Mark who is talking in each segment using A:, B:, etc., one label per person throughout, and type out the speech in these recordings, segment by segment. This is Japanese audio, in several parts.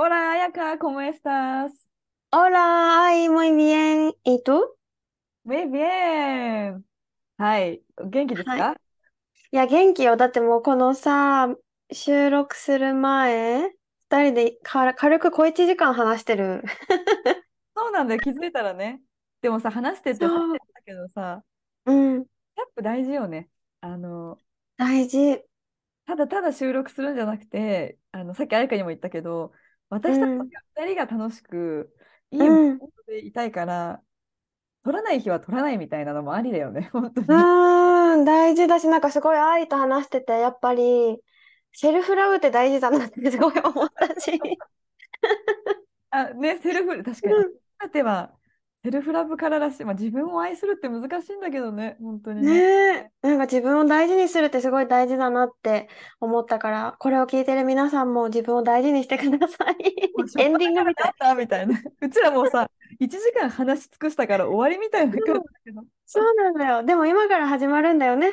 A: Hola, Ayaka, ¿cómo estás?
B: Hola, ay, muy bien. ¿Y tú?
A: Muy bien! はい、元気ですか、
B: はいいや、元気よ。だってもうこのさ、収録する前、二人でか軽く小一時間話してる。
A: そうなんだよ、気づいたらね。でもさ、話してってさ
B: そう
A: っき言ったけどさ、
B: うん、
A: キャップ大事よね。あの、
B: 大事。
A: ただただ収録するんじゃなくて、あのさっき彩香にも言ったけど、私たち
B: うん
A: 2人が楽しく、いい
B: うん
A: モードでいたいから、撮らない日は撮らないみたいなのもありだよね、本当に。
B: うーん、大事だし、なんかすごい愛と話してて、やっぱり、セルフラブって大事だなってすごい思ったし。
A: あ、ね、セルフ、確かに。
B: うん
A: は、セルフラブからだし、まあ、自分を愛するって難しいんだけどね、本当にね。
B: ねえ、なんか自分を大事にするってすごい大事だなって思ったから、これを聞いてる皆さんも自分を大事にしてください。エンディングみたい。
A: なみたいな。うちらもうさ、1時間話し尽くしたから終わりみたいな感じだけど。
B: そうなんだよ。でも今から始まるんだよね。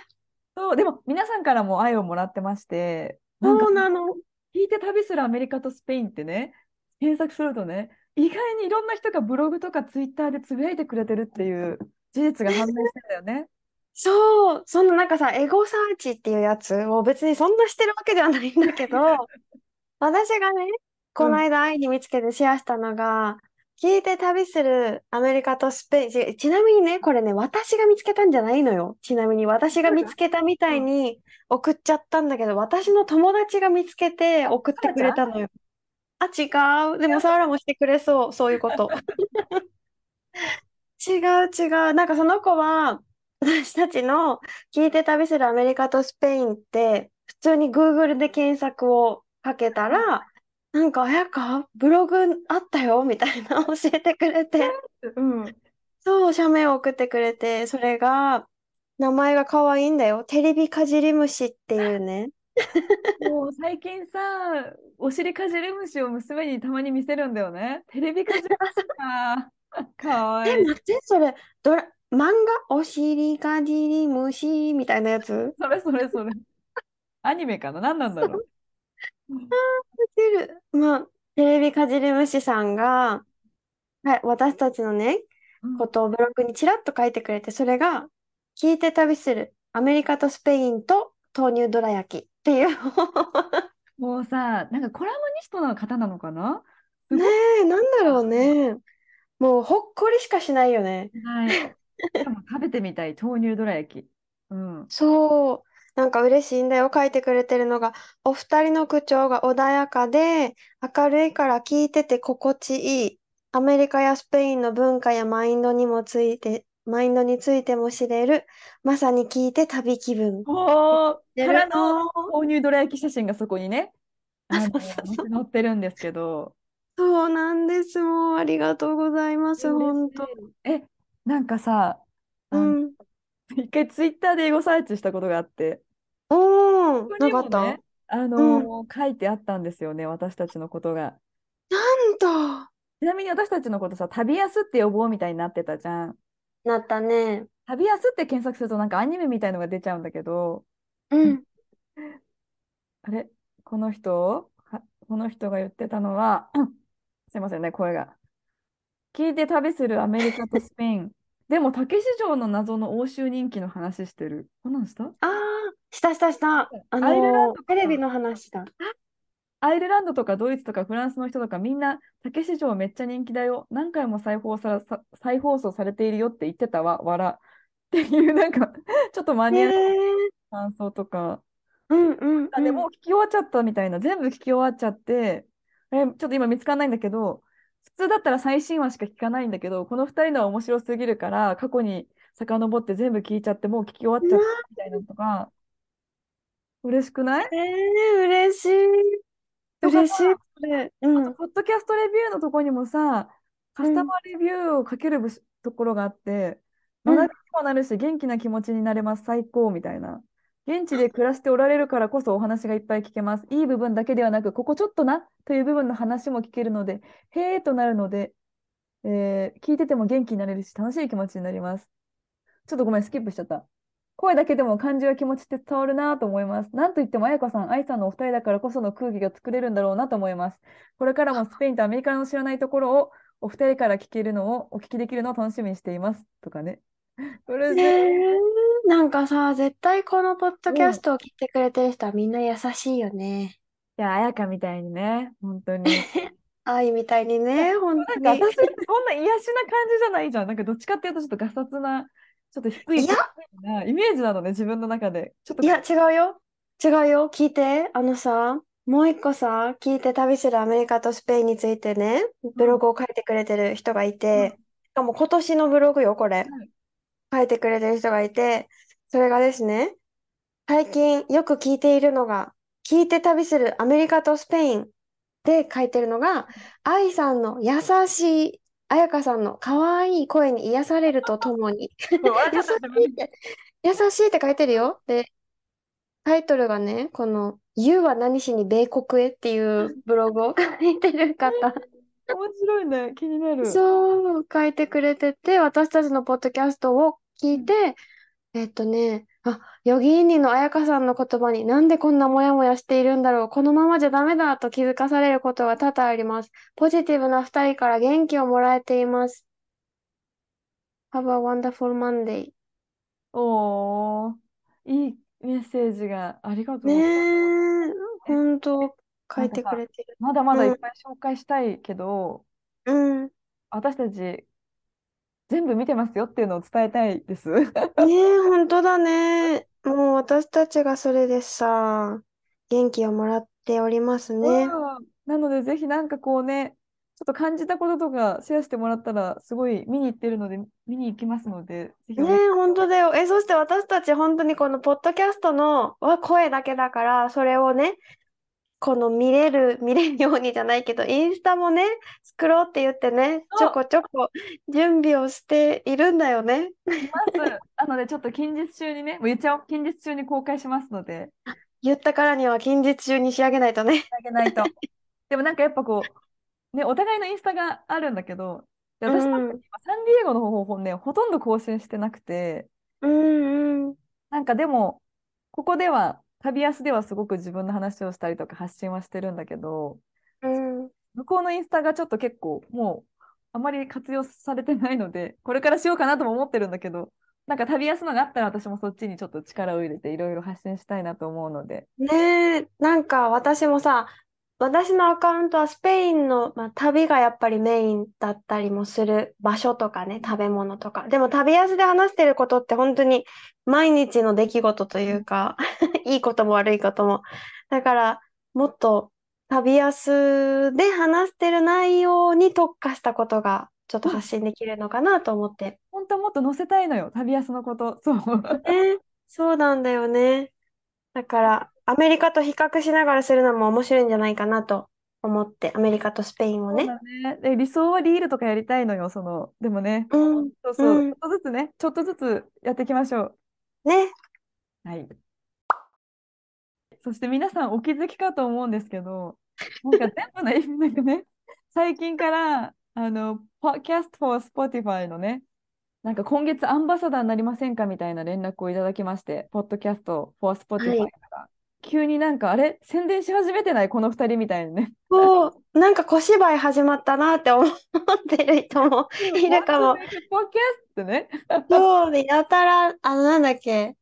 A: そう、でも皆さんからも愛をもらってまして、
B: そうなの。
A: 聞いて旅するアメリカとスペインってね、検索するとね、意外にいろんな人がブログとかツイッターでつぶやいてくれてるっていう事実が判明してんだよね。
B: そう、そんななんかさ、エゴサーチっていうやつを別にそんなしてるわけではないんだけど、私がね、この間愛に見つけてシェアしたのが、聞いて旅するアメリカとスペイン、ちちなみにね、これね、私が見つけたんじゃないのよ。ちなみに私が見つけたみたいに送っちゃったんだけど、私の友達が見つけて送ってくれたのよ。あ、違う。でも、サーラもしてくれそう、そういうこと。違う違う。なんかその子は、私たちの聞いて旅するアメリカとスペインって、普通に Google で検索をかけたら、なんか、あやか、ブログあったよ、みたいな教えてくれて、
A: うん。
B: そう、写メを送ってくれて、それが、名前が可愛いんだよ。テレビかじり虫っていうね。
A: もう最近さ、お尻かじり虫を娘にたまに見せるんだよね。テレビかじり虫か。かわ
B: え、
A: いい。
B: 待って、それ、ドラ、漫画？お尻かじり虫みたいなやつ？
A: それそれそれ。アニメかな？何なんだろう。
B: てる。まあ、テレビかじり虫さんが、はい、私たちのね、
A: うん
B: ことをブログにちらっと書いてくれて、それが、聞いて旅するアメリカとスペインと豆乳どら焼きっていう。
A: もうさ、なんかコラムニストの方なのかな？
B: ね
A: い
B: え、なんだろうね。もうほっこりしかしないよね。
A: はい。しかも食べてみたい豆乳どら焼き。うん。
B: そう。なんか嬉しいんだよ。書いてくれてるのが。お二人の口調が穏やかで、明るいから聞いてて心地いい。アメリカやスペインの文化やマインドにもついて、マインドについても知れる。まさに聞いて旅気分。
A: おからの
B: の
A: 豆乳どら焼き写真がそこにね、載ってるんですけど、
B: そうなんです。もうありがとうございます。本当。
A: え、なんかさ、
B: うん。
A: 一回ツイッターでエゴサーチしたことがあって、
B: おー、
A: ここ
B: なかった？
A: あのー書いてあったんですよね、私たちのことが。
B: なんと、
A: ちなみに私たちのことさ、旅安って呼ぼうみたいになってたじゃん。
B: なったね。
A: 旅安って検索するとなんかアニメみたいのが出ちゃうんだけど、
B: うん。
A: あれ？この人？はこの人が言ってたのは、すいませんね、声が。聞いて旅するアメリカとスペイン。でも、竹市場の謎の欧州人気の話してる。こんなんした？
B: ああ、したしたした。あ
A: アイルランド
B: テレビの話だ。
A: アイルランドとかドイツとかフランスの人とかみんな竹市場めっちゃ人気だよ。何回も再放送さ、再放送されているよって言ってたわ、わら。っていうなんか ちょっとマニアな感想とか。
B: うんうんうん。
A: あでもう聞き終わっちゃったみたいな、全部聞き終わっちゃって、え、ちょっと今見つかんないんだけど、普通だったら最新話しか聞かないんだけど、この2人のは面白すぎるから、過去に遡って全部聞いちゃって、もう聞き終わっちゃったみたいなのとか、嬉しくない？
B: えー、嬉しい。嬉しい、
A: さ、
B: それ。
A: あと、
B: うん。
A: ポッドキャストレビューのとこにもさ、カスタ
B: うん。
A: マーレビューを書けるところがあって、
B: うん。
A: 学びにもなるし、元気な気持ちになれます、最高みたいな。現地で暮らしておられるからこそお話がいっぱい聞けます。いい部分だけではなく、ここちょっとなという部分の話も聞けるので、へーとなるので、えー聞いてても元気になれるし、楽しい気持ちになります。ちょっとごめん、スキップしちゃった。声だけでも感じや気持ちって伝わるなと思います。なんといっても、彩香さん、愛さんのお二人だからこその空気が作れるんだろうなと思います。これからもスペインとアメリカの知らないところをお二人から聞けるのを、お聞きできるのを楽しみにしています。とかね。嬉しい。
B: ねえ、なんかさ、絶対このポッドキャストを聞いてくれてる人はみんな優しいよね。
A: や、彩香みたいにね、本当に。
B: 愛みたいに
A: いや、
B: ね、本当に。
A: なんか私そんな癒しな感じじゃないじゃん。なんかどっちかっていうとちょっとガサツな、ちょっと低い
B: いや、
A: なイメージなのね、自分の中で。ちょっと
B: いや、違うよ。違うよ。聞いて。あのさ、もう一個さ、聞いて旅するアメリカとスペインについてね、
A: うん、
B: ブログを書いてくれてる人がい
A: うん、
B: て、しかも今年のブログよ、これ。
A: はい
B: 書いてくれてる人がいて、それがですね、最近よく聞いているのが、聞いて旅するアメリカとスペインで書いてるのが、愛さんの優しい、彩香さんの可愛い声に癒されると ともに、優し。いって、優しいって書いてるよ。で、タイトルがね、この、You は何しに米国へ？っていう ブログを書いてる方。
A: 面白いね、気になる。
B: そう、書いてくれてて、私たちのポッドキャストを聞
A: うん、
B: いて、えっとね、あ、ヨギーニの彩香さんの言葉になんでこんなモヤモヤしているんだろう、このままじゃダメだと気づかされることが多々あります。ポジティブな二人から元気をもらえています。Have a wonderful Monday.
A: おー、いいメッセージがありがとう
B: ね
A: ございます。
B: え、
A: え、
B: 本当書いてくれてる。
A: まだまだいっ
B: うん、
A: ぱい紹介したいけど、
B: うん。
A: 私たち全部見てますよっていうのを伝えたいです。
B: ねえ、本当だね。もう私たちがそれでさ、元気をもらっておりますね。
A: うん。なので、ぜひなんかこうね、ちょっと感じたこととかシェアしてもらったら、すごい見に行ってるので、見に行きますので、
B: ねえ、本当だよ。え、そして私たち本当にこのポッドキャストのは声だけだから、それをね、この見れる、見れるようにじゃないけど、インスタもね、作ろうって言ってね、ちょ
A: ま
B: こちょこ準備をしているんだよね。
A: す。なので、ちょっと近日中にね、もう言っちゃおう。近日中に公開しますので、
B: 言ったからには近日中に仕上げないとね。
A: あげないと。でもなんかやっぱこう、ね、お互いのインスタがあるんだけど、で、
B: う
A: 私なんか
B: ん、
A: 今サンディエゴの方法ね、ほとんど更新してなくて、
B: うん、うん、
A: なんかでも、ここでは、旅安ではすごく自分の話をしたりとか発信はしてるんだけど、
B: うん。
A: 向こうのインスタがちょっと結構もうあまり活用されてないので、これからしようかなとも思ってるんだけど、なんか旅安のがあったら私もそっちにちょっと力を入れていろいろ発信したいなと思うので。
B: ねえ、なんか私もさ、私のアカウントはスペインの、まあ、旅がやっぱりメインだったりもする場所とかね、食べ物とか。でも旅安で話してることって本当に毎日の出来事というか、いいことも悪いことも。だから、もっと旅安で話してる内容に特化したことがちょっと発信できるのかなと思って。
A: 本当はもっと載せたいのよ、旅安のこと。そう。
B: ね、そうなんだよね。だから、アメリカと比較しながらするのも面白いんじゃないかなと思って、アメリカとスペインをね。
A: そうだね。で、理想はリールとかやりたいのよ、その。でもね、
B: うん、
A: そうそう、
B: うん
A: ちょっとずつね、ちょっとずつやっていきましょう。
B: ね。
A: はい。そして皆さんお気づきかと思うんですけど、なんか全部の意味なんかね、最近から、あの、Podcast for Spotify のね、なんか今月アンバサダーになりませんかみたいな連絡をいただきまして、Podcast for Spotify
B: はい
A: から。急になんか、あれ？宣伝し始めてない？この二人みたいにね。
B: そう、なんか小芝居始まったなって思ってる人もいるかも。
A: What's the podcast ってね。
B: そうで、やたら、あの、なんだっけ、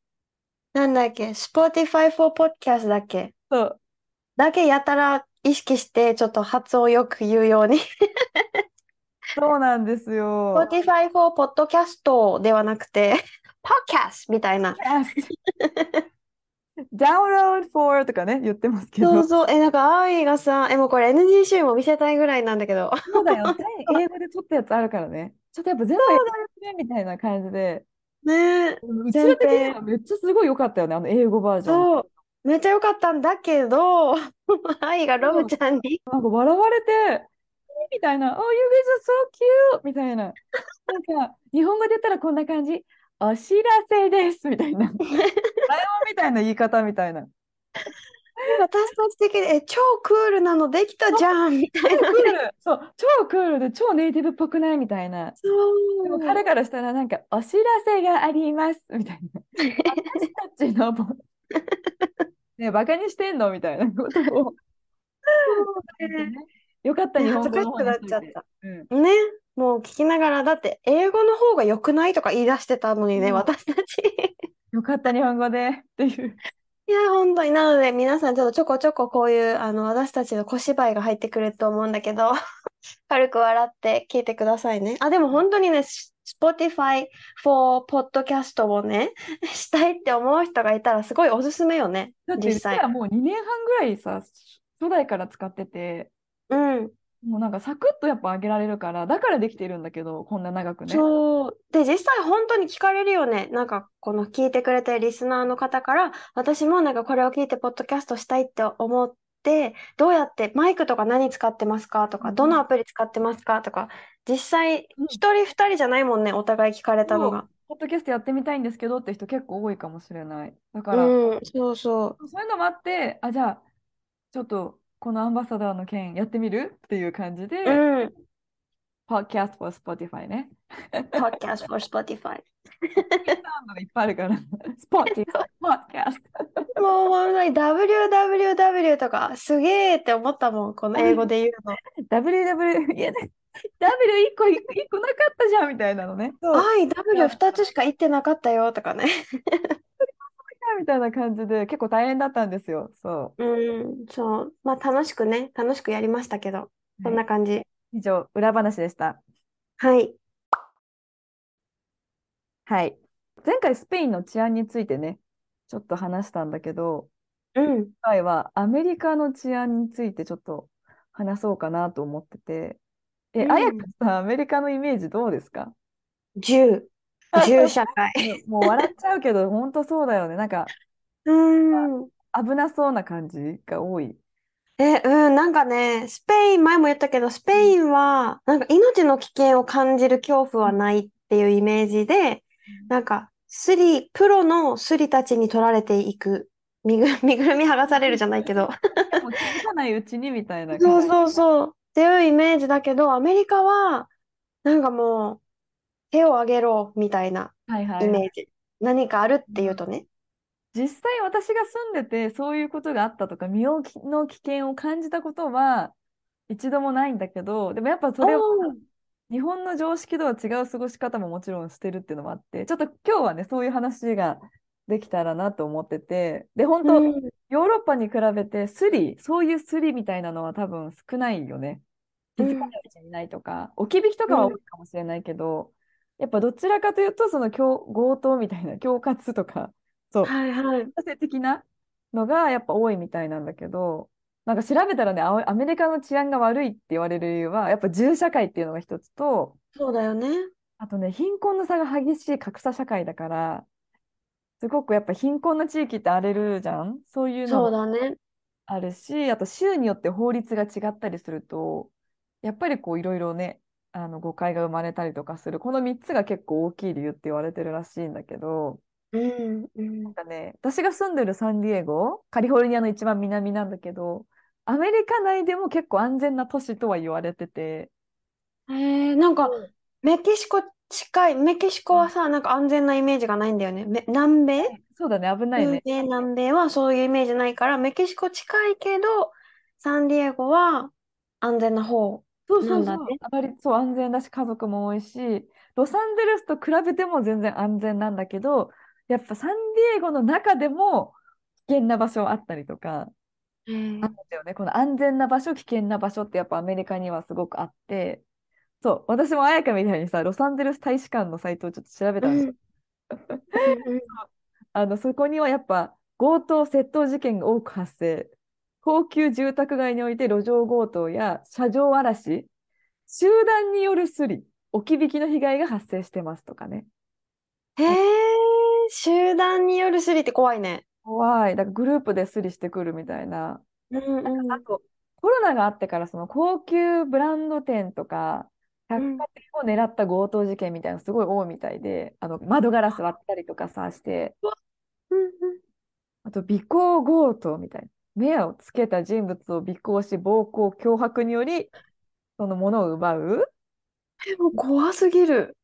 B: なんだっけ、Spotify for Podcast だっけ、
A: そう。
B: だけやたら意識して、ちょっと発音よく言うように。
A: そうなんですよ。
B: Spotify for Podcast ではなくて、Podcast みたいな。
A: Podcast Download for とかね、言ってますけど。
B: そうそう、え、なんか、愛がさ、え、もうこれ NG 集も見せたいぐらいなんだけど。
A: そうだよ。全英語で撮ったやつあるからね。ちょっとやっぱ全部英語でねみたいな感じで。
B: ねえ、
A: うちら的にはめっちゃすごい良かったよね、あの英語バージョン。
B: そう、めっちゃ良かったんだけど、愛がロブちゃんに。
A: なんか笑われて、みたいな、Oh, you guys are so cute! みたいな。なんか、日本語で言ったらこんな感じ。お知らせですみたいな。みたいな言い方みたいな。
B: 私たち的に、え、超クールなのできたじゃんみたいな。
A: 超クール、そう、超クールで超ネイティブっぽくないみたいな。でも。彼からしたらなんか、お知らせがありますみたいな。私たちの、ね、バカにしてんのみたいなことを。よかった、日本語の方にしといて
B: 恥ずかしくなっちゃっ
A: うん
B: ね、もう聞きながら、だって英語の方が良くないとか言い出してたのにね、
A: そう
B: 私たち。
A: よかった、日本語でっていう。
B: いや、本当に。なので、皆さんちょっとちょこちょここういう、あの、私たちの小芝居が入ってくると思うんだけど、軽く笑って聞いてくださいね。あ、でも本当にね、Spotify for Podcast をね、したいって思う人がいたらすごいおすすめよね、
A: だって、
B: 実際
A: うち。らもう2年半ぐらいさ、初代から使ってて、
B: うん。
A: もうなんかサクッとやっぱ上げられるから、だからできてるんだけど、こんな長くね。
B: そう。で、実際本当に聞かれるよね。なんか、この聞いてくれてるリスナーの方から、私もなんかこれを聞いてポッドキャストしたいって思って、どうやって、マイクとか何使ってますか？とか、
A: うん
B: どのアプリ使ってますか？とか、実際、
A: うん
B: 一人二人じゃないもんね、お互い聞かれたのが。
A: ポッドキャストやってみたいんですけどって人結構多いかもしれない。だから、
B: うん、そうそ
A: そういうのもあって、あ、じゃあ、ちょっとこのアンバサダーの件やってみる？っていう感じで、
B: う。うん。
A: Podcast for Spotify ね。
B: Podcast for Spotify。
A: いっぱいあるから、Spotify Podcast。
B: もう本当に WWW とか、すげーって思ったもん、この英語で言うの。
A: WW、いや、ね W1 個、一個なかったじゃんみたいなのね。そう、
B: IW2 つしか言ってなかったよとかね。
A: みたいな感じで結構大変だったんですよ。そ
B: うん、そう。まあ楽しくね、楽しくやりましたけど、
A: う。
B: そんな感じ。
A: 以上、裏話でした。
B: はい。
A: はい。前回スペインの治安についてね、ちょっと話したんだけど、
B: うん。
A: 今回はアメリカの治安についてちょっと話そうかなと思ってて、え、
B: うん
A: あやかさん、アメリカのイメージどうですか？
B: 銃。銃社会。
A: もう笑っちゃうけど、本当そうだよね。なんか
B: うん。
A: 危なそうな感じが多い。
B: え、うん、なんかね、スペイン、前も言ったけど、スペインは、なんか命の危険を感じる恐怖はないっていうイメージで、なんか、スリ、プロのスリたちに取られていく。身ぐ、身ぐるみ剥がされるじゃないけど。
A: もう気づかないうちにみたいな
B: そう。そうそう。っていうイメージだけど、アメリカは、なんかもう、手を挙げろ、みたいな
A: はいはいはい。
B: イメージ。何かあるっていうとね。
A: 実際私が住んでてそういうことがあったとか身の危険を感じたことは一度もないんだけどでもやっぱそれは
B: おー
A: 日本の常識とは違う過ごし方ももちろんしてるっていうのもあってちょっと今日はねそういう話ができたらなと思っててで本当、
B: うん
A: ヨーロッパに比べてスリそういうスリみたいなのは多分少ないよね気づかないうちにないとか、置き引きとかは多いかもしれないけど、やっぱどちらかというとその強強盗みたいな恐喝とか そう
B: はいはい。
A: 性的なのがやっぱ多いみたいなんだけど、なんか調べたらね、アアメリカの治安が悪いって言われる理由は、やっぱ銃社会っていうのが一つと、
B: そうだよね。
A: あとね、貧困の差が激しい格差社会だから、すごくやっぱ貧困な地域って荒れるじゃんそういうの
B: そう
A: も
B: だね。
A: あるし、あと州によって法律が違ったりすると、やっぱりこういろいろね、あの誤解が生まれたりとかする。この3つが結構大きい理由って言われてるらしいんだけど、
B: うん、うん
A: なん。かね、私が住んでるサンディエゴ、カリフォルニアの一番南なんだけど、アメリカ内でも結構安全な都市とは言われてて、
B: えー、なんか、メキシコ近い、メキシコはさ、なんか安全なイメージがないんだよね。め南米？
A: そうだね、危ないね。
B: 南米はそういうイメージないから、メキシコ近いけど、サンディエゴは安全な方。
A: そうそうそう。あまりそう安全だし、家族も多いし、ロサンゼルスと比べても全然安全なんだけど、やっぱサンディエゴの中でも危険な場所あったりとか、
B: えー
A: あったんだよね。この安全な場所、危険な場所ってやっぱアメリカにはすごくあって、そう、私も彩香みたいにさ、ロサンゼルス大使館のサイトをちょっと調べたんですよ。あの、そこにはやっぱ強盗、窃盗事件が多く発生。高級住宅街において路上強盗や車上荒らし、集団によるスリ、置き引きの被害が発生してますとかね。
B: へえ、集団によるスリって怖いね。
A: 怖い。だからグループでスリしてくるみたいな。
B: うんうん。
A: あと、コロナがあってから、その高級ブランド店とか、百
B: うん
A: 貨店を狙った強盗事件みたいなのすごい多いみたいで、あの窓ガラス割ったりとかさして、
B: うん
A: あと尾行強盗みたいな。目をつけた人物を尾行し、暴行、脅迫により、そのものを奪う？
B: でも怖すぎる。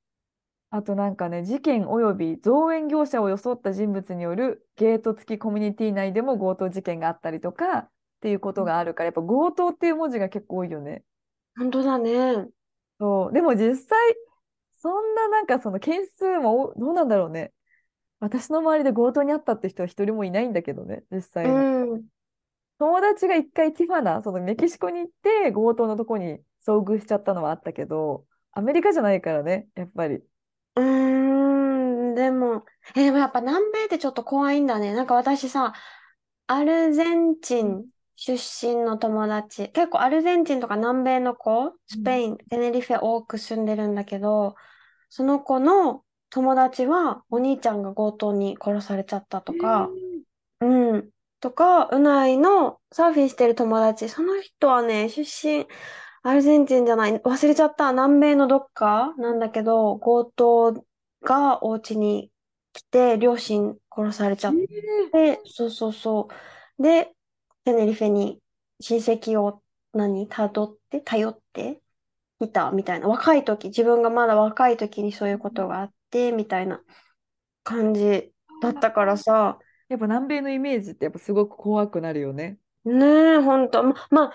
A: あとなんかね、事件及び造園業者を装った人物によるゲート付きコミュニティ内でも強盗事件があったりとかっていうことがあるから、やっぱ強盗っていう文字が結構多いよね。
B: 本当だね。
A: そう。でも実際、そんななんかその件数もどうなんだろうね。私の周りで強盗にあったって人は一人もいないんだけどね、実
B: う
A: 際に。
B: ん。
A: 友達が一回ティファナ、そのメキシコに行って強盗のとこに遭遇しちゃったのはあったけど、アメリカじゃないからね、やっぱり。
B: うーん。でも、え、でもやっぱ南米ってちょっと怖いんだね。なんか私さ、アルゼンチ
A: うん
B: ン出身の友達、結構アルゼンチンとか南米の子、スペイン、テネリフェ多く住んでるんだけど、その子の友達はお兄ちゃんが強盗に殺されちゃったとか、うん。とか、うないのサーフィンしてる友達、その人はね、出身、アルゼンチンじゃない、忘れちゃった、南米のどっか？なんだけど、強盗がお家に来て、両親殺されちゃっ
A: ええ
B: て、そうそうそう。で、テネリフェに親戚を何、たどって、頼っていたみたいな。若い時、自分がまだ若い時にそういうことがあって、みたいな感じだったからさ、
A: やっぱ南米のイメージってやっぱすごく怖くなるよね。
B: ねえ、ほんと。ま、まあ、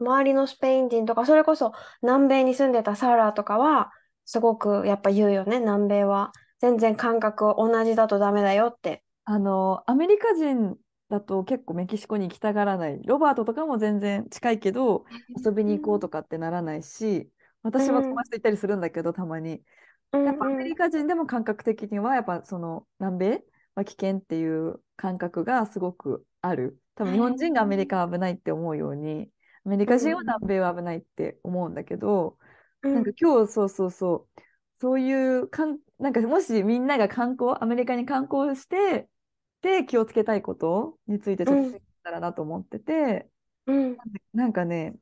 B: 周りのスペイン人とか、それこそ南米に住んでたサラとかは、すごくやっぱ言うよね、南米は。全然感覚同じだとダメだよって。
A: あの、アメリカ人だと結構メキシコに行きたがらない。ロバートとかも全然近いけど、遊びに行こうとかってならないし、私は友
B: うん、
A: 達と行ったりするんだけど、たまに。
B: うん、
A: やっぱアメ
B: うん、
A: リカ人でも感覚的には、やっぱその南米は危険っていう感覚がすごくある。多分日本人がアメリカは危ないって思うように、アメリカ人は
B: うん、
A: 南米は危ないって思うんだけど、なんか
B: うん、
A: 今日そうそうそう、そういうかん、なんかもしみんなが観光、アメリカに観光して、で気をつけたいことについてちょっと
B: うん、
A: 聞けたらなと思ってて、
B: うん。
A: なんかね、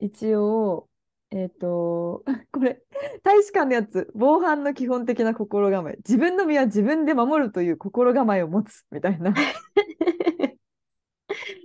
A: 一応、えっと、これ、大使館のやつ、防犯の基本的な心構え、自分の身は自分で守るという心構えを持つ。みたいな、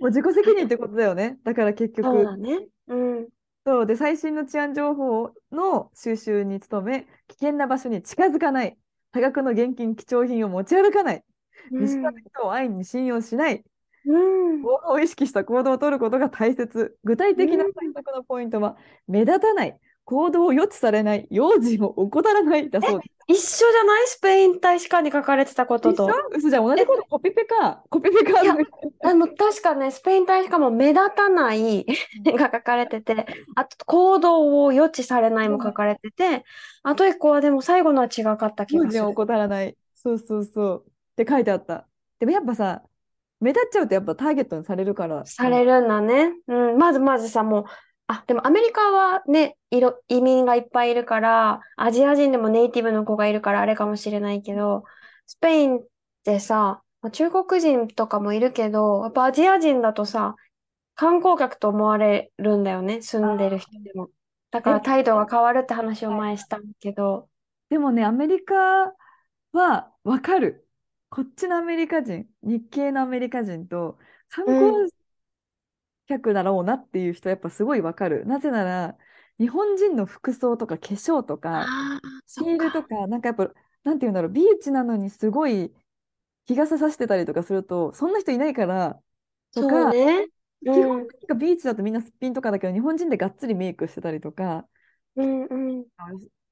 A: もう自己責任ってことだよね。だから結局、
B: そうだね。うん、
A: そう。で、最新の治安情報の収集に努め、危険な場所に近づかない、多額の現金、貴重品を持ち歩かない、見知ら
B: うん、
A: ぬ人を安易に信用しない、
B: うん、
A: を意識した行動を取ることが大切。具体的な対策のポイントは、目立たない、行動を予知されない、用心を怠らないだそうです。
B: 一緒じゃない？スペイン大使館に書かれてたこと
A: 一緒？じゃん、同じことコピペか。コピペか。
B: いや、でも確かね、スペイン大使館も目立たないが書かれてて、あと行動を予知されないも書かれてて、あと一個はでも最後のは違かった気
A: 用心を
B: がする。
A: 怠らない。そうそうそう。って書いてあった。でもやっぱさ、目立っちゃうとやっぱターゲットにされるから。
B: されるんだね。うん、まずまずさ、もう、あ、でもアメリカはね、移民がいっぱいいるから、アジア人でもネイティブの子がいるからあれかもしれないけど、スペインってさ、まあ中国人とかもいるけど、やっぱアジア人だとさ、観光客と思われるんだよね、住んでる人でも。だか
A: え、
B: ら態度が変わるって話を前にしたけど、
A: でもね、アメリカはわかる。こっちのアメリカ人、日系のアメリカ人と観
B: うん。
A: 光客だろうなっていう人やっぱすごいわかる。なぜなら、日本人の服装とか化粧とか、ヒールと
B: っか。
A: か、なんかやっぱ、なんていうんだろう、ビーチなのにすごい日傘さしてたりとかすると、そんな人いないから、とか、
B: ね。
A: 基本
B: うん。
A: 的にビーチだとみんなすっぴんとかだけど、日本人でがっつりメイクしてたりとか、
B: うん、うん。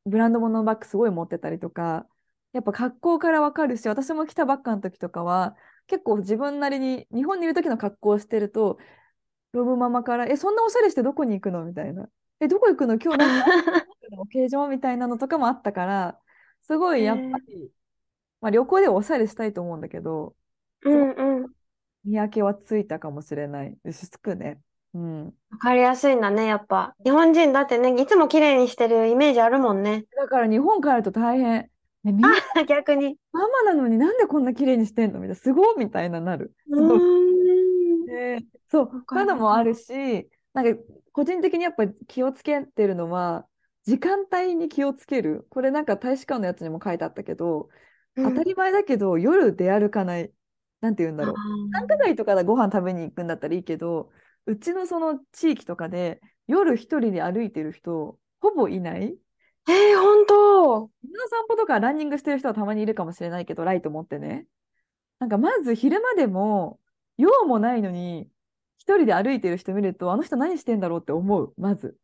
A: ブランド物のバッグすごい持ってたりとか、やっぱ格好からわかるし、私も来たばっかの時とかは、結構自分なりに日本にいる時の格好をしてると、ロブママから、え、そんなおしゃれしてどこに行くの？みたいな。え、どこ行くの？今日なんか、オケージョンみたいなのとかもあったから、すごいやっぱ
B: えー
A: り、まあ、旅行ではおしゃれしたいと思うんだけど、
B: うんうん。
A: 見分けはついたかもしれない。牛つくね。うん。
B: わかりやすいんだね、やっぱ。日本人だってね、いつも綺麗にしてるイメージあるもんね。
A: だから日本帰ると大変。ね、みんな
B: 逆に。
A: ママなのになんでこんな綺麗にしてんの？みたいな、すごいみたいななる。
B: う
A: そう。そう、いうのもあるし、なんか個人的にやっぱり気をつけてるのは、時間帯に気をつける。これなんか大使館のやつにも書いてあったけど、
B: うん。
A: 当たり前だけど夜出歩かない。なんて言うんだ
B: あ
A: ろう。繁華
B: ー
A: 街とかでご飯食べに行くんだったらいいけど、うちのその地域とかで夜一人で歩いてる人、ほぼいない。
B: えー、本当。
A: 犬の散歩とかランニングしてる人はたまにいるかもしれないけど、ライト持ってね。なんかまず昼間でも用もないのに一人で歩いてる人見るとあの人何してんだろうって思うまず。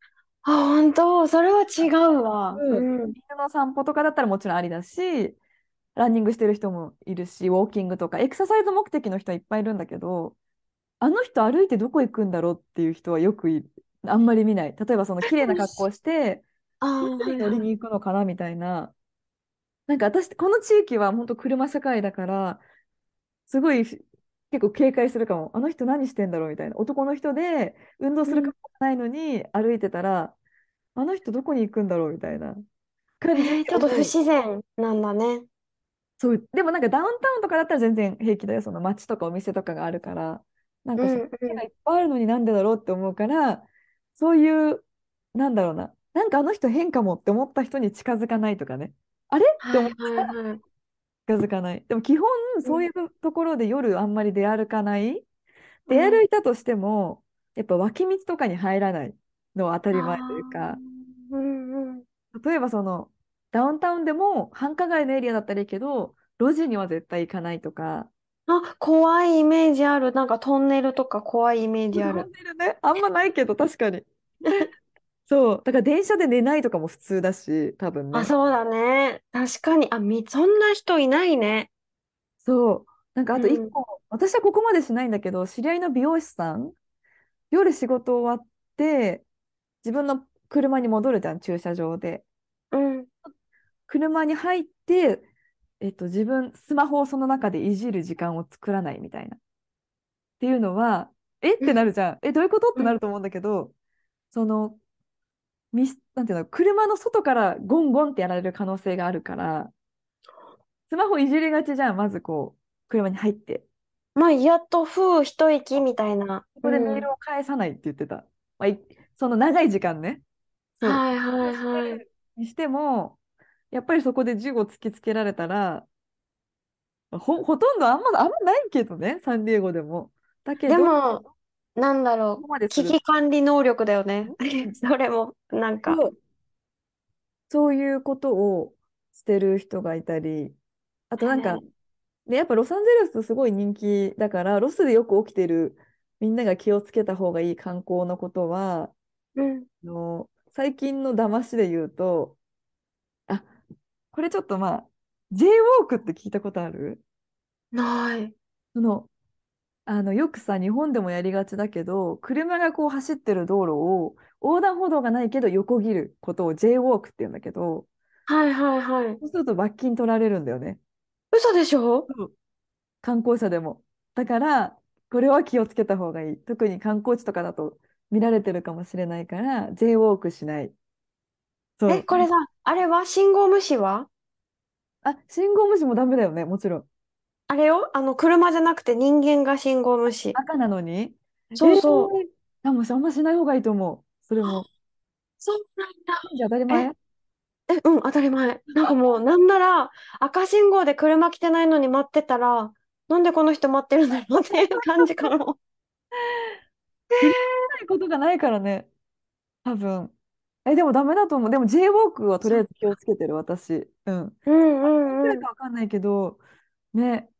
B: あ、本当。それは違うわ。
A: うん。
B: うん。
A: 犬の散歩とかだったらもちろんありだしランニングしてる人もいるしウォーキングとかエクササイズ目的の人はいっぱいいるんだけどあの人歩いてどこ行くんだろうっていう人はよくいる。あんまり見ない。例えばその綺麗な格好をして
B: あ
A: バ
B: あ、
A: 乗りに。行くのかなみたいな。なんか私この地域は本当車社会だからすごい結構警戒するかも。あの人何してんだろうみたいな。男の人で運動するか
B: うん。
A: もないのに歩いてたら、あの人どこに行くんだろうみたいな感じに
B: えー、ちょっと不。自然なんだね。
A: そう、でもなんかダウンタウンとかだったら全然平気だよ。その街とかお店とかがあるから。なんかそのがいっぱいあるのになんでだろうって思うから、そういう、なんだろうな。なんかあの人変かもって思った人に近づかないとかね。あれ？って思っ
B: はいはいはい。
A: 近づかない。でも基本
B: うん。
A: そういうところで夜あんまり出歩かない。出歩
B: うん。
A: いたとしても、やっぱ脇道とかに入らないのは当た
B: あ
A: り前という
B: あ、
A: か、
B: うんうん。
A: 例えばそのダウンタウンでも繁華街のエリアだったらいいけど、路地には絶対行かないとか、
B: あ、怖いイメージある。なんかトンネルとか怖いイメージあ
A: ト
B: る。
A: ンネルね、あんまないけど確かに。そう、だから電車で寝ないとかも普通だし、多分
B: あ、
A: ね。
B: そうだね。確かに。あ、み、そんな人いないね。
A: そう、なんかあと一
B: うん。
A: 個、私はここまでしないんだけど、知り合いの美容師さん、夜仕事終わって、自分の車に戻るじゃん、駐車場で。
B: うん。
A: 車に入って、えっと、自分、スマホをその中でいじる時間を作らないみたいな。っていうのは、え？っ
B: うん。
A: てなるじゃん。え、どういうこと？っ
B: うん。
A: てなると思うんだけど、その、ミス、なんていうの、車の外からゴンゴンってやられる可能性があるから、スマホいじりがちじゃん、まずこう、車に入って。
B: まあ、やっとふう一息みたいな。
A: ここでメー
B: うん。
A: ルを返さないって言ってた。まあ、いその長い時間ね。
B: はいはいはい。
A: にしても、やっぱりそこで銃を突きつけられたら、ほ、ほとんどあんま、あんまないけどね、サンディエゴでも。だけど、こ
B: でも、なんだろ
A: こ
B: う。
A: までする。
B: 危機管理能力だよね。
A: うん
B: それも、なんか。
A: そうそういうことをしてる人がいたり、あとなんか、
B: へ
A: ね、やっぱロサンゼルスすごい人気だから、ロスでよく起きてる、みんなが気をつけた方がいい観光のことは、
B: うん。
A: あの最近の騙しで言うと、あ、これちょっとまあ、J ウォークって聞いたことある？
B: ない。
A: その、あの、よくさ、日本でもやりがちだけど、車がこう走ってる道路を、横断歩道がないけど横切ることを J ウォークって言うんだけど、
B: はいはいはい。
A: そうすると罰金取られるんだよね。
B: 嘘でしょ？
A: そう観光者でも。だから、これは気をつけた方がいい。特に観光地とかだと見られてるかもしれないから、J ウォークしない。そ
B: え、
A: う。
B: これさ、あれは？信号無視は？
A: あ、信号無視もダメだよね、もちろん。
B: あれよ？あの、車じゃなくて人間が信号無視。
A: 赤なのに？えー、
B: そうそう。
A: あ、もうあんましない方がいいと思う。それも。
B: そうなん
A: じゃ当たり
B: だ。え、
A: 前
B: え、うん、当たり前。なんかもう、なんなら、赤信号で車来てないのに待ってたら、なんでこの人待ってるんだろうっていう感じかも。
A: 気にしないことがないからね、多分。え、でもダメだと思う。でも J ウォークはとり
B: そ
A: あえず気をつけてる、私。うん。
B: うんうんうん。
A: かわかんないけど、ね、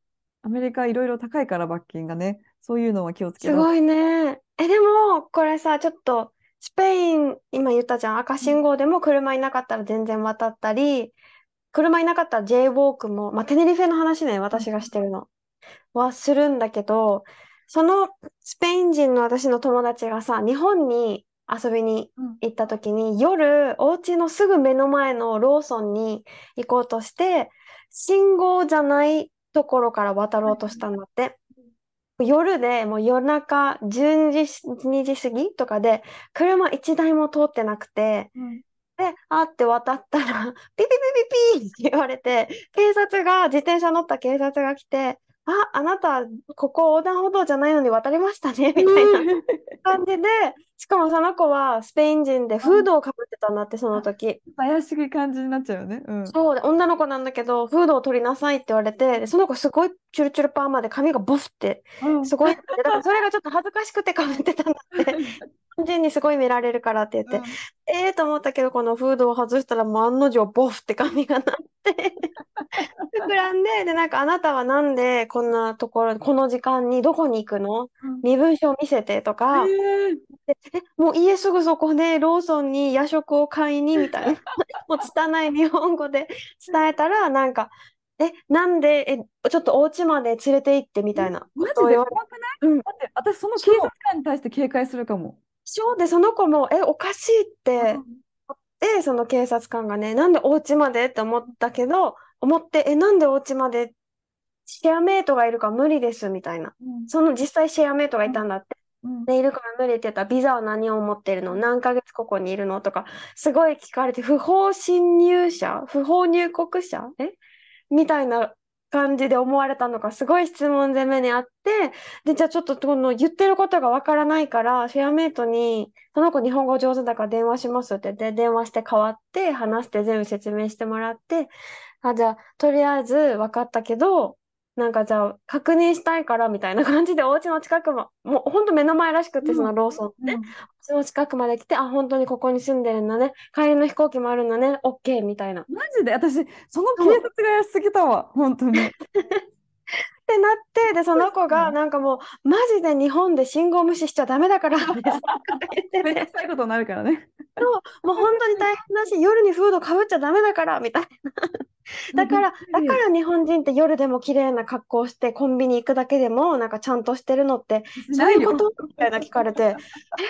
A: アメリカいろいろ高いから罰金がね、そういうのは気をつけた。
B: すごいね。え、でも、これさ、ちょっと、スペイン、今言ったじゃん、赤
A: うん
B: 信号でも車いなかったら全然渡ったり、車いなかったら J ウォークも、まあ、テネリフェの話ね、
A: うん
B: 私がしてるの。はするんだけど、そのスペイン人の私の友達がさ、日本に遊びに
A: うん
B: 行った時に、夜、お家のすぐ目の前のローソンに行こうとして、信号じゃないところから渡ろうとしたんだって。夜でもう夜中12時、2時過ぎとかで車一台も通ってなくて、
A: うん
B: で、あって渡ったら、ピピピピピーって言われて、警察が、自転車乗った警察が来て、あ、あなた、ここ横断歩道じゃないのに渡りましたね、みたいな感じで、しかもその子はスペイン人でフードをかぶってたんだって、その時。
A: 怪しい感じになっちゃうよね。うん。
B: そう。で、女の子なんだけど、フードを取りなさいって言われて、でその子すごいチュルチュルパーマで髪がボフって、
A: うん。
B: すごい、でだからそれがちょっと恥ずかしくてかぶってたんだって。日本人にすごい見られるからって言って、ええと思ったけど、このフードを外したらもう案の定ボフって髪がなって、膨らんで、で、なんかあなたはなんでこんなところ、この時間にどこに行くの？
A: うん。
B: 身分証見せてとか、
A: えー。
B: でえ、もう家すぐそこでローソンに夜食を買いにみたいな、もう拙い日本語で伝えたら、なんか、え、なんで、え、ちょっとお家まで連れて行ってみたいな。
A: マジで怖くない？
B: うん。
A: だって私その警察官に対して警戒するかも。
B: そうで、その子も、え、おかしいって、で、その警察官がね、なんでお家までって思ったけど、思って、え、なんでお家までシェアメイトがいるから無理ですみたいな。
A: うん。
B: その実際シェアメイトがいたんだって。
A: うん。
B: で、いるから無理って言った。ら、ビザは何を持ってるの？何ヶ月ここにいるの？とか、すごい聞かれて、不法侵入者？不法入国者？え？みたいな感じで思われたのか、すごい質問攻めにあって、で、じゃあちょっとこの言ってることがわからないから、シェアメイトに、その子日本語上手だから電話しますって言って、電話して代わって、話して全部説明してもらって、あ、じゃあ、とりあえず分かったけど、なんかじゃあ、確認したいからみたいな感じで、お家の近くも、もう本当目の前らしくて、
A: うん
B: そのローソンね。
A: うん
B: その近くまで来て、あ、本当にここに住んでるんだね。帰りの飛行機もあるんだね。オッケーみたいな。っ
A: マジで？私その警察が安すぎたわ本当に。
B: てなって、で、その子
A: う
B: が、
A: ん
B: なんかもう、マジで日本で信号無視しちゃダメだからって言って
A: めいことになるからね。
B: もう本当に大変だし、夜にフードかぶっちゃダメだから、みたいな。だから、だから日本人って夜でも綺麗な格好をして、コンビニ行くだけでも、なんかちゃんとしてるのって、そういうことみたいな聞かれて、え、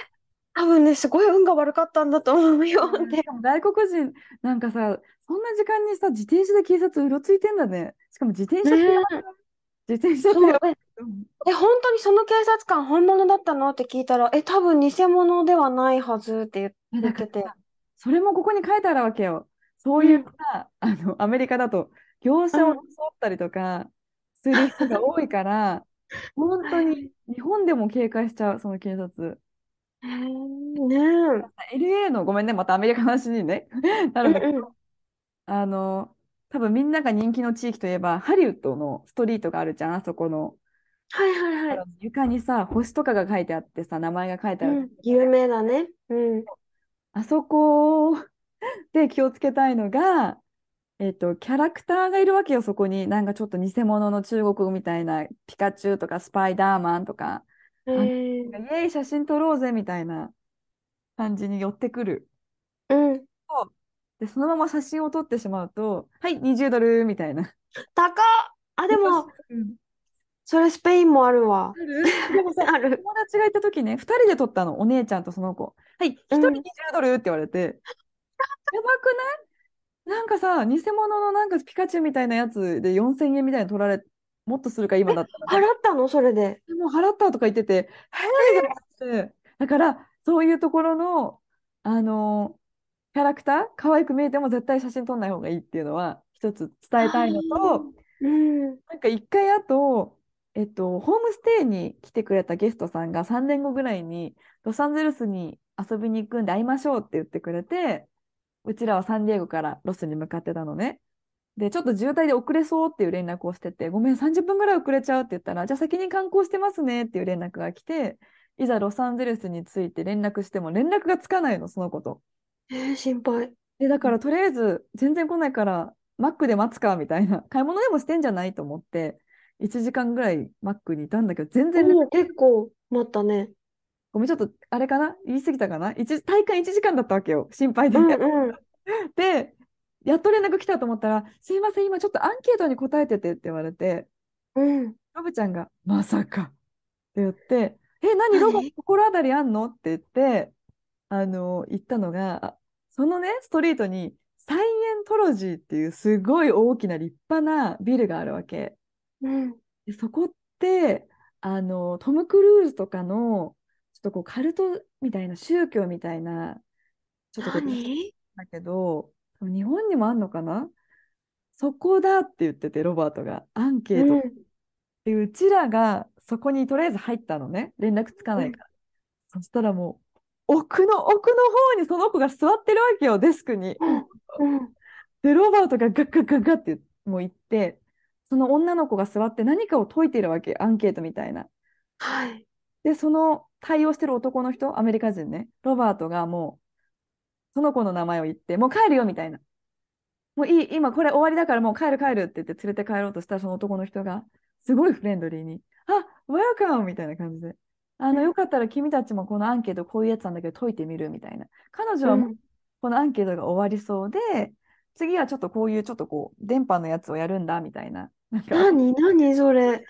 B: 多分ね、すごい運が悪かったんだと思うよって。
A: 外国人なんかさそんな時間にさ自転車で警察うろついてんだね。しかも自転車って自転車って
B: ええ、本当にその警察官本物だったの？って聞いたら、え、多分偽物ではないはずって言ってて。
A: それもここに書いてあるわけよ。そういうさ、あのアメリカだと業者を装ったりとかする人が多いから、本当に日本でも警戒しちゃう、その警察。
B: へえね
A: LA の、ごめんね、またアメリカの話にね、な
B: え。
A: るんだけど、
B: うんうん。
A: あの、多分みんなが人気の地域といえば、ハリウッドのストリートがあるじゃん、あそこの。
B: はいはいはい。
A: 床にさ、星とかが書いてあってさ、名前が書いてある。
B: うん、有名だね。うん。
A: あそこ で気をつけたいのが、えっと、キャラクターがいるわけよ、そこに。なんかちょっと偽物の中国語みたいな、ピカチュウとかスパイダーマンとか。イエーイ、写真撮ろうぜみたいな感じに寄ってくる。
B: うん。
A: で、そのまま写真を撮ってしまうと、はい、20ドルみたいな。
B: 高っあ、でも、
A: うん
B: それスペインもあるわ
A: あ。る？でもさ、
B: ある。
A: 友達がいた時ね、2人で撮ったの、お姉ちゃんとその子。はい、1人
B: うん
A: 20ドルって言われて、やばくない？なんかさ、偽物のなんかピカチュウみたいなやつで4000円みたいに取られ、もっとするか今だったら。
B: 払ったの？それで。
A: でもう払ったとか言ってて、へえって。だから、そういうところの、あのキャラクター、可愛く見えても絶対写真撮んない方がいいっていうのは、一つ伝えたいのと、
B: うん。
A: なんか一回あと、えっと、ホームステイに来てくれたゲストさんが3年後ぐらいにロサンゼルスに遊びに行くんで会いましょうって言ってくれて、うちらはサンディエゴからロスに向かってたのね。で、ちょっと渋滞で遅れそうっていう連絡をしてて、ごめん、30分ぐらい遅れちゃうって言ったら、じゃあ先に観光してますねっていう連絡が来て、いざロサンゼルスについて連絡しても連絡がつかないの、その子と。
B: えー、心配。
A: で、だからとりあえず全然来ないから、マックで待つかみたいな、買い物でもしてんじゃないと思って、1時間ぐらいマックにいたんだけど、全然
B: 結構待ったね。
A: ごめん、ちょっとあれかな？言い過ぎたかな？一体感1時間だったわけよ、心配で。
B: うんうん。
A: で、やっと連絡来たと思ったら、すいません、今ちょっとアンケートに答えててって言われて、
B: うん。
A: ロブちゃんが、まさかって言って、え、何、ロボ
B: 何
A: 心当たりあんの？って言って、あの、言ったのが、あそのね、ストリートに、サイエントロジーっていうすごい大きな立派なビルがあるわけ。
B: うん。
A: で、そこって、あの、トム・クルーズとかの、とこう、カルトみたいな、宗教みたいな、ちょっとだけど、日本にもあんのかな？そこだって言ってて、ロバートが、アンケート
B: うん。
A: で、うちらがそこにとりあえず入ったのね。連絡つか
B: うん
A: ないから。そしたらもう、奥の奥の方にその子が座ってるわけよ、デスクに。
B: うんうん
A: で、ロバートがガッガッガッガッってもう言って、その女の子が座って何かを解いてるわけ、アンケートみたいな。
B: はい。
A: で、その対応してる男の人、アメリカ人ね、ロバートがもう、その子の名前を言って、もう帰るよみたいな。もういい、今これ終わりだからもう帰る帰るって言って連れて帰ろうとしたら、その男の人が、すごいフレンドリーに、あ、ウェルカムみたいな感じで、あの、よかったら君たちもこのアンケートこういうやつなんだけど解いてみるみたいな。彼女はもうこのアンケートが終わりそうで、次はちょっとこういうちょっとこう、電波のやつをやるんだみたいな。なんか、
B: 何何それ。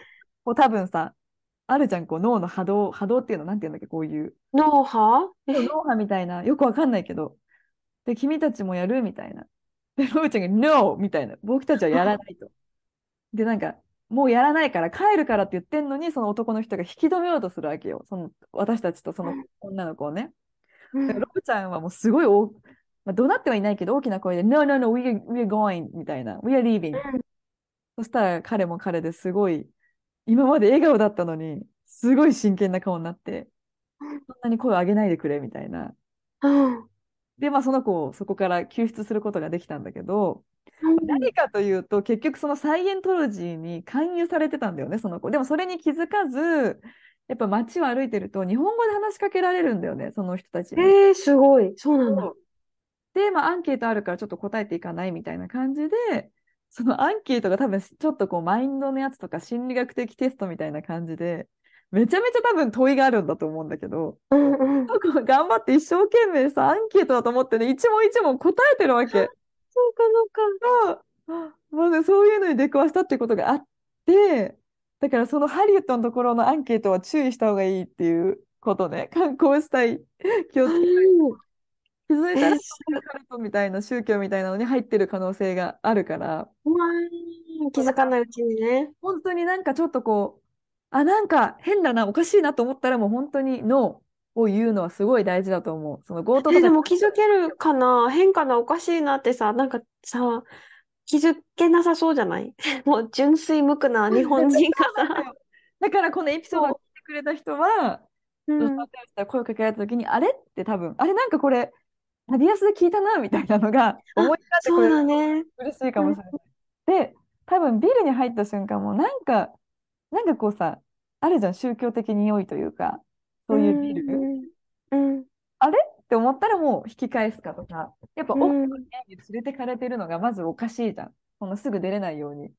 A: こう多分さ、あるじゃん、こう脳の波動、波動っていうのなんていうんだっけ、こういう。
B: 脳波？え
A: 脳波みたいな、よくわかんないけど。で、君たちもやるみたいな。で、ロブちゃんが No! みたいな。僕たちはやらないと。で、なんか、もうやらないから帰るからって言ってんのに、その男の人が引き止めようとするわけよ。その私たちとその女の子をね。
B: うん
A: でロブちゃんはもうすごい大、まあ、怒鳴ってはいないけど大きな声で No, no, no, we are, we are going みたいな。We are leaving. そしたら彼も彼ですごい、今まで笑顔だったのに、すごい真剣な顔になって、そんなに声を上げないでくれみたいな。
B: うん
A: で、まあその子をそこから救出することができたんだけど、
B: うん
A: 何かというと結局そのサイエントロジーに勧誘されてたんだよね、その子。でもそれに気づかず、やっぱ街を歩いてると日本語で話しかけられるんだよね、その人たちに。
B: えー、すごい。そうなんだ。
A: で、まあ、アンケートあるからちょっと答えていかないみたいな感じで、そのアンケートが多分ちょっとこうマインドのやつとか心理学的テストみたいな感じで、めちゃめちゃ多分問いがあるんだと思うんだけど、
B: うん
A: 頑張って一生懸命さ、アンケートだと思ってね、一問一問答えてるわけ。
B: そうかそうか。
A: そう。まあね、そう。いう。のに出くわしたっていう。ことがあって、だからそのハリウッドのところのアンケートは注意した方がいいっていう。ことね、観光したい、気をつけたい。
B: うん
A: 気づいたら
B: え、
A: カルトみたいな宗教みたいなのに入ってる可能性があるから、
B: うわー気づかないうちにね。
A: 本当になんかちょっとこう、あ、なんか変だな、おかしいなと思ったらもう本当にノーを言うのはすごい大事だと思う。その強盗と
B: え、で
A: か
B: も気づけるかな変かなおかしいなってさ、なんかさ、気づけなさそうじゃない？もう純粋無垢な 日本人が。さ。
A: だからこのエピソードを聞いてくれた人は、
B: うん。
A: 声をかけられた時に、あれ？って多分、あれなんかこれ、ナディアスで聞いたなみたいなのが思い出してくれる
B: だね。
A: 嬉しいかもしれない。で、多分ビルに入った瞬間もなんか、なんかこうさ、あるじゃん、宗教的に良いというか、そういうビルっ
B: うん。うん。
A: て思ったらもう引き返すかとか、やっぱ
B: うん
A: 奥の部屋に連れてかれてるのがまずおかしいじゃん。すぐ出れないように。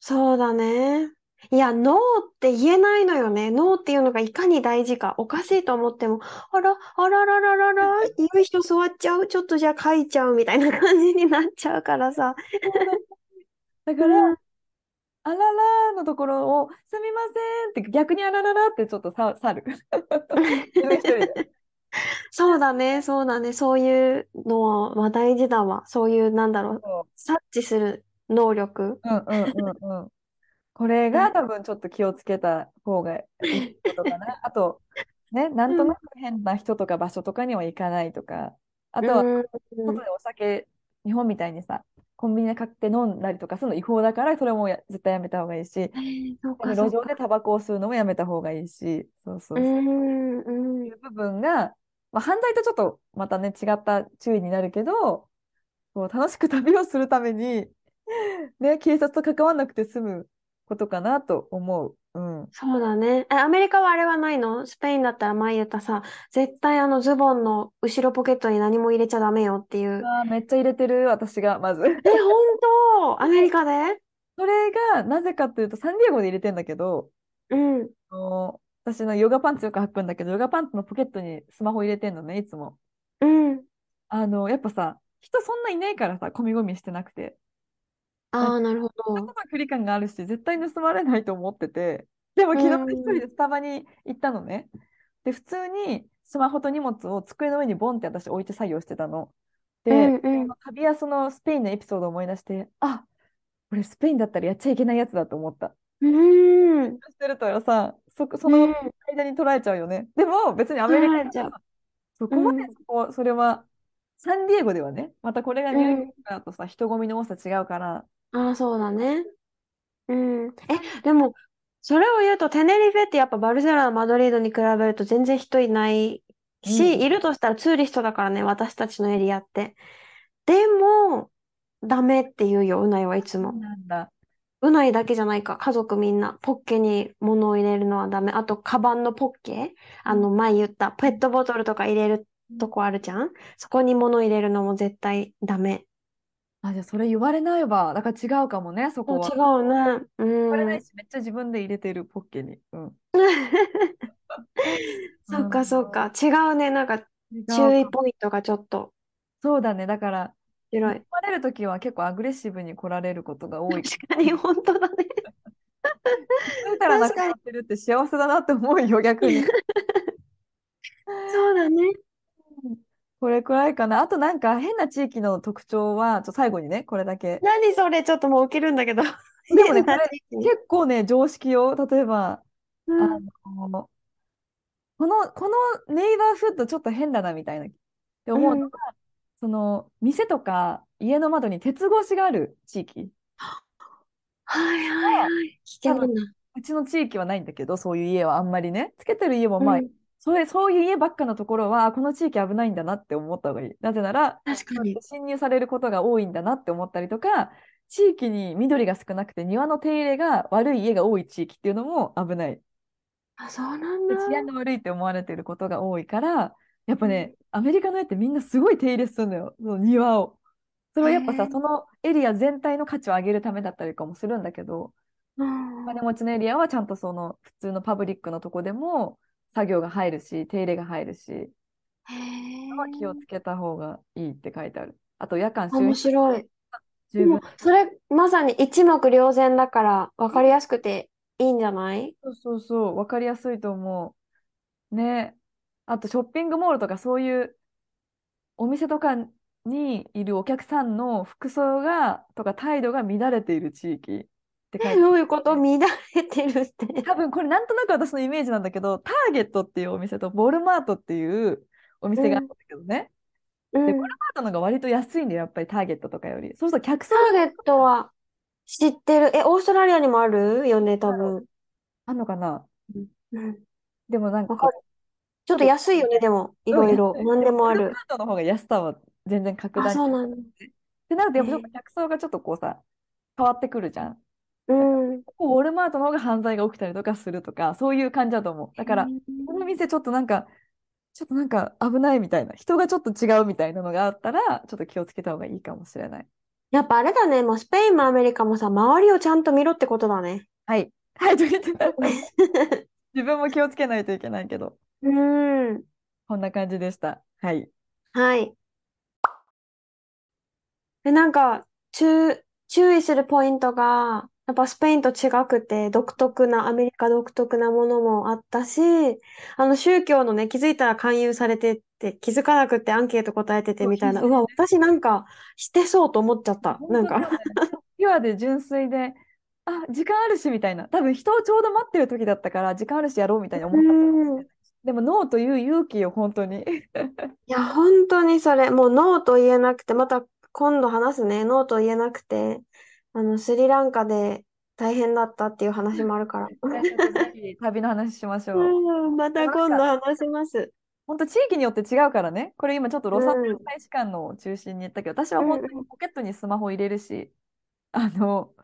B: そうだね。いや、ノーって言えないのよね。ノーっていうのがいかに大事か。おかしいと思っても、あら、あららららら、よいしょ、座っちゃう？ちょっとじゃあ書いちゃうみたいな感じになっちゃうからさ。
A: だから、
B: うん
A: あららーのところを、すみませんって逆にあらららってちょっとさ去る。
B: そうだね、そうだね。そういうのは、まあ大事だわ。そういう、なんだろう察知する能力。
A: うんうんうんうん。これが多分ちょっと気をつけた方がいいことかな。あと、ね、なんとなく変な人とか場所とかには行かないとか、あとは
B: うん、
A: 外でお酒、日本みたいにさ、コンビニで買って飲んだりとかするの違法だから、それもや絶対やめた方がいいし、路。上でタバコを吸うのもやめた方がいいし、そうそうそう。
B: う
A: い
B: ん。
A: う部分が、まあ、犯罪とちょっとまたね、違った注意になるけど、こう楽しく旅をするために、ね、警察と関わらなくて済むことかなと思う。うん。
B: そうだね。え、アメリカはあれはないの？スペインだったら前言ったさ、絶対あのズボンの後ろポケットに何も入れちゃダメよっていう。
A: あーめっちゃ入れてる、私が、まず。
B: え、本当？アメリカで？
A: それが、なぜかというと、サンディエゴで入れてんだけど、
B: うん。
A: あの私のヨガパンツよく履くんだけど、ヨガパンツのポケットにスマホ入れてんのね、いつも。
B: うん。
A: あの、やっぱさ、人そんないないからさ、込み込みしてなくて。
B: ああ、なるほ
A: ちょっ
B: ど。
A: と距離感があるし、絶対盗まれないと思ってて。でも昨
B: うん
A: 日一人でスタバに行ったのね。で、普通にスマホと荷物を机の上にボンって私置いて作業してたの。
B: う
A: で、
B: んうん。
A: 旅やそのスペインのエピソードを思い出して、あ、これスペインだったらやっちゃいけないやつだと思った。
B: うーん。
A: してるとさ、そ、その
B: うん。
A: 間に捉えちゃうよね。でも別にアメリカ
B: 捉えちゃ
A: そこまで
B: うん
A: そこ、それはサンディエゴではね、またこれがニューヨー
B: うん
A: クだとさ、人混みの多さ違うから、
B: ああ、そうだね。うん。え、でも、それを言うと、テネリフェってやっぱバルセロナ、マドリードに比べると全然人いないし、
A: うん。
B: いるとしたらツーリストだからね、私たちのエリアって。でも、ダメって言うよ、うないはいつ
A: そう
B: も。
A: なんだ。
B: うないだけじゃないか、家族みんな。ポッケに物を入れるのはダメ。あと、カバンのポッケ。あの、前言ったペットボトルとか入れるとこあるじゃんそこに物入れるのも絶対ダメ。
A: あ、じゃあそれ言われないわ。だから違うかもね、そこは。
B: 違うね。うん。
A: 言われないし、めっちゃ自分で入れてるポッケに。うん。う
B: そっかそっ
A: ん、
B: か。違うね。なんか、
A: 違う
B: 注意。ポイントがちょっと。
A: そうだね。だから、頼
B: 白い。
A: まれるときは結構アグレッシブに来られることが多いか
B: 確かに、
A: も。
B: 本当だね。
A: 気づいたらなく
B: 確かに。
A: なってるって幸せだなって思うよ、逆に。
B: そうだね。
A: うんこれくらいかな。あとなんか変な地域の特徴は、ちょ最後にね、これだけ。
B: 何それ、ちょっともう受けるんだけど。
A: でもね、これ。結構ね、常識よ。例えば、あ
B: うん。
A: の、この、このネイバーフッドちょっと変だなみたいなって
B: うん。
A: 思うのが、その店とか家の窓に鉄格子がある地域
B: はいはい
A: は、
B: はい。危険な。
A: うちの地域はないんだけど、そういう家はあんまりね、つけてる家もまあ、
B: うん。
A: それ、そういう家ばっかのところは、この地域危ないんだなって思った方がいい。なぜなら、
B: 確かに。
A: 侵入されることが多いんだなって思ったりとか、地域に緑が少なくて庭の手入れが悪い家が多い地域っていうのも危ない。
B: あ、そうなんだ。
A: で、治安が悪いって思われてることが多いから、やっぱ
B: うん。
A: ね、アメリカの絵ってみんなすごい手入れするのよ、その庭を。それはやっぱさ。そのエリア全体の価値を上げるためだったりとかもするんだけど、
B: うん。へ
A: お金持ちのエリアはちゃんとその普通のパブリックのとこでも作業が入るし、手入れが入るし、気を
B: え。
A: つけた方がいいって書いてある。あと夜間周
B: 面
A: 辺
B: 白い。それ、まさに一目瞭然だから、わかりやすくていいんじゃない？
A: そうそうそう、わかりやすいと思う。ね。あとショッピングモールとかそういうお店とかにいるお客さんの服装がとか態度が乱れている地域って書い
B: え、
A: てあ
B: どういうこと？
A: る。
B: 乱れてるって。
A: 多分これなんとなく私のイメージなんだけど、ターゲットっていうお店とボルマートっていうお
B: うん、
A: 店があるんだけどね。で、ボル
B: うん。
A: マートの方が割と安いんだよ、やっぱりターゲットとかより。そうすると客層が
B: ターゲットは知ってる。え、オーストラリアにもあるよね、多分。
A: あんのかな
B: うんうん
A: でもなんか。
B: ちょっと安いよね、でも。いろいろ。
A: い。
B: なん
A: でもボルマー。トの方が安さは全然格
B: あ、
A: 段に。
B: そうなんだ。
A: ってなると、やっぱ客層がちょっとこうさ、変わってくるじゃん。
B: うん。
A: ここウォルマートの方が犯罪が起きたりとかするとか、そういう感じだと思う。だから、この店ちょっとなんか、ちょっとなんか危ないみたいな、人がちょっと違うみたいなのがあったら、ちょっと気をつけた方がいいかもしれない。
B: やっぱあれだね。もうスペインもアメリカもさ、周りをちゃんと見ろってことだね。
A: はい。はい、と言ってた。自分も気をつけないといけないけど、
B: うん。
A: こんな感じでした。はい。
B: はい。で、なんか、注、注意するポイントが、やっぱスペインと違くて、独特な、アメリカ独特なものもあったし、あの宗教のね、気づいたら勧誘されてって、気づかなくてアンケート答えててみたいな、うわ。私なんかしてそうと思っちゃった。
A: 本
B: なんか。
A: ピュアで純粋で、あ、時間あるしみたいな。多分人をちょうど待ってる時だったから、時間あるしやろうみたいに
B: う
A: 思った
B: ん。
A: ない。でも、ノーという勇気を本当に。
B: いや、本当にそれ、もうノーと言えなくて、また今度話すね、ノーと言えなくて、あの、スリランカで大変だったっていう話もあるから。
A: ぜひ旅の話しましょう。
B: うん、また今度話します。
A: 本当地域によって違うからね。これ今ちょっと
B: う
A: ロサンゼル
B: ん、
A: ス大使館の中心に言ったけど、私は
B: うん、
A: 本当に
B: うん。
A: ポケットにスマホ入れるし、あの、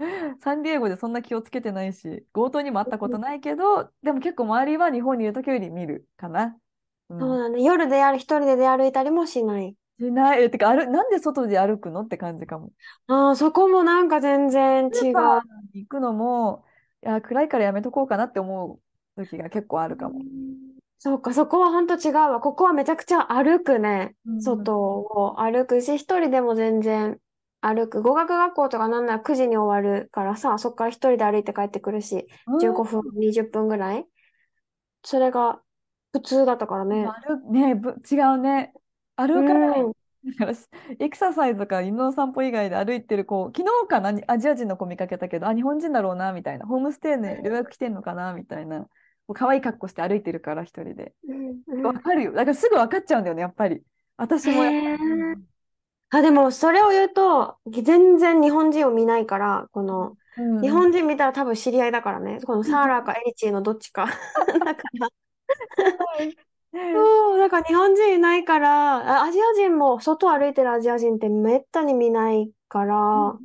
A: サンディエゴでそんな気をつけてないし、強盗にもあったことないけど、でも結構周りは日本にいる時より見るかな。うん。
B: そうだね。夜である、一人で出歩いたりもしない。
A: しない。え、てか、歩、なんで外で歩くのって感じかも。
B: ああ、そこもなんか全然違う。
A: に行くのも、いや、暗いからやめとこうかなって思う時が結構ある
B: う
A: かも。
B: んそうか、そこは本当違うわ。ここはめちゃくちゃ歩くね。
A: うん。
B: 外を歩くし、一人でも全然歩く。語学学校とかなんなら9時に終わるからさ、そこから一人で歩いて帰ってくるし、15
A: うん
B: 分、20分ぐらい。それが普通だったからね。
A: 歩ね、ぶ、違うね。
B: う
A: 歩かない。
B: ん。
A: だからしエクササイズとか犬の散歩以外で歩いてる子、昨日かな、にアジア人の子見かけたけど、あ、日本人だろうな、みたいな。ホームステイで留学来てんのかな、みたいな。可愛い格好して歩いてるから、一人で。
B: うん。うん。
A: わかるよ。だからすぐ分かっちゃうんだよね、やっぱり。私
B: へ
A: も
B: あ、でも、それを言うと、全然日本人を見ないから、こ
A: うん
B: の、
A: うん
B: 日本人見たら多分知り合いだからね。このサーラかエリチーのどっちか。だから、そう、だから日本人いないから、あアジア人も外歩いてるアジア人ってめったに見ないから、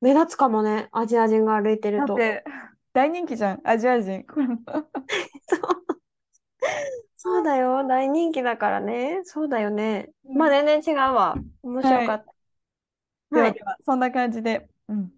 B: 目立つかもね、アジア人が歩いてると。
A: だって、大人気じゃん、アジア人。
B: そう。そうだよ、大人気だからね。そうだよね。
A: うん
B: まあ全然違うわ。面白かった。はい。
A: ではでは、そんな感じで、うん。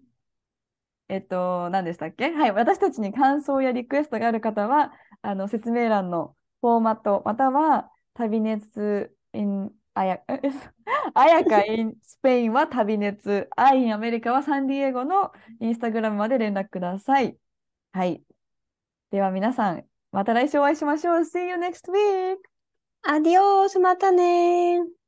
A: えっと、何でしたっけ？はい、私たちに感想やリクエストがある方は、あの、説明欄のフォーマット、または、旅熱 in あや、あやか in スペインは旅熱、アイ in アメリカはサンディエゴのインスタグラムまで連絡ください。はい。では皆さん、また来週お会いしましょう。See you next week!
B: アディオース、またね。